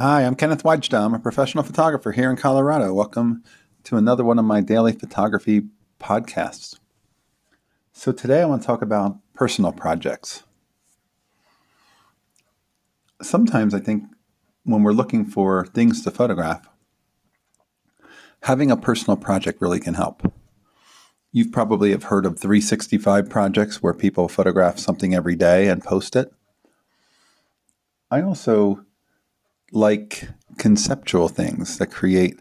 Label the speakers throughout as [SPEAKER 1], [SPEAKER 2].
[SPEAKER 1] Hi, I'm Kenneth Weidstad. I'm a professional photographer here in Colorado. Welcome to another one of my daily photography podcasts. So, today I want to talk about personal projects. Sometimes I think when we're looking for things to photograph, having a personal project really can help. You've probably have heard of 365 projects where people photograph something every day and post it. I also like conceptual things that create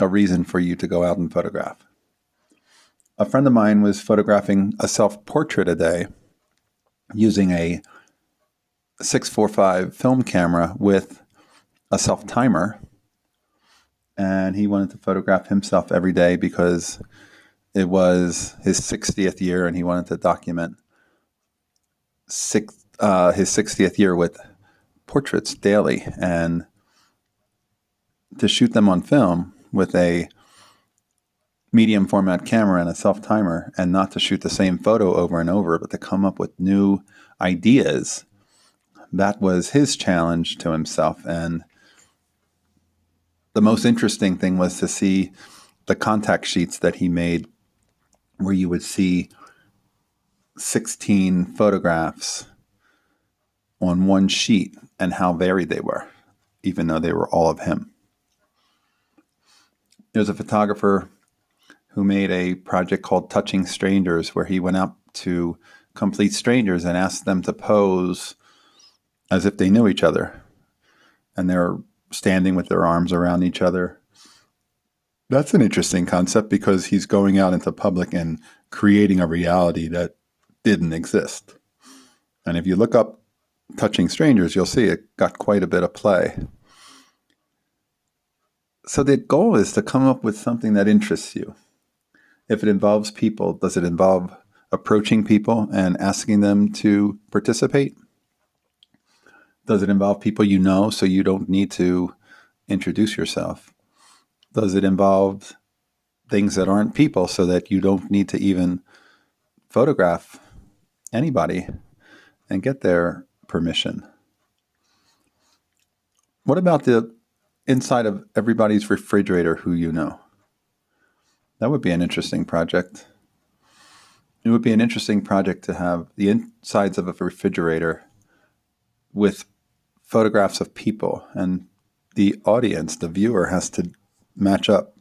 [SPEAKER 1] a reason for you to go out and photograph. A friend of mine was photographing a self portrait a day using a 645 film camera with a self timer. And he wanted to photograph himself every day because it was his 60th year and he wanted to document six, uh, his 60th year with portraits daily and to shoot them on film with a medium format camera and a self timer and not to shoot the same photo over and over, but to come up with new ideas. That was his challenge to himself. And the most interesting thing was to see the contact sheets that he made, where you would see 16 photographs on one sheet and how varied they were, even though they were all of him. There's a photographer who made a project called Touching Strangers, where he went up to complete strangers and asked them to pose as if they knew each other. And they're standing with their arms around each other. That's an interesting concept because he's going out into public and creating a reality that didn't exist. And if you look up Touching Strangers, you'll see it got quite a bit of play. So the goal is to come up with something that interests you. If it involves people, does it involve approaching people and asking them to participate? Does it involve people you know so you don't need to introduce yourself? Does it involve things that aren't people so that you don't need to even photograph anybody and get their permission. What about the inside of everybody's refrigerator who you know? That would be an interesting project. It would be an interesting project to have the insides of a refrigerator with photographs of people, and the audience, the viewer, has to match up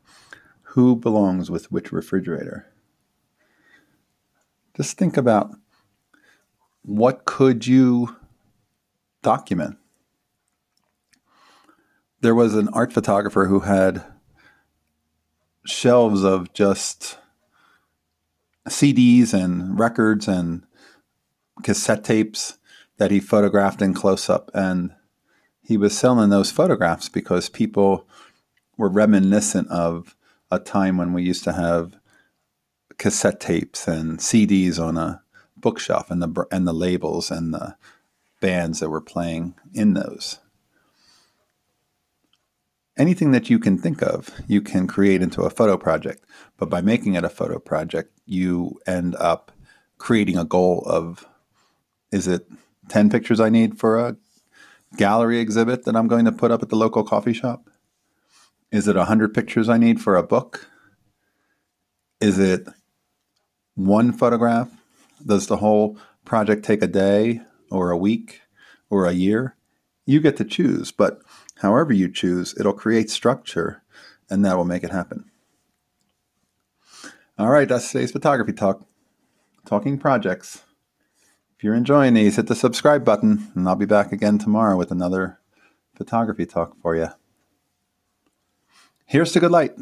[SPEAKER 1] who belongs with which refrigerator. Just think about what could you document. There was an art photographer who had shelves of just CDs and records and cassette tapes that he photographed in close up. And he was selling those photographs because people were reminiscent of a time when we used to have cassette tapes and CDs on a bookshelf and the and the labels and the bands that were playing in those. Anything that you can think of, you can create into a photo project. But by making it a photo project, you end up creating a goal of is it 10 pictures I need for a gallery exhibit that I'm going to put up at the local coffee shop? Is it 100 pictures I need for a book? Is it one photograph? Does the whole project take a day or a week or a year, you get to choose. But however you choose, it'll create structure and that will make it happen. All right, that's today's photography talk. Talking projects. If you're enjoying these, hit the subscribe button, and I'll be back again tomorrow with another photography talk for you. Here's to good light.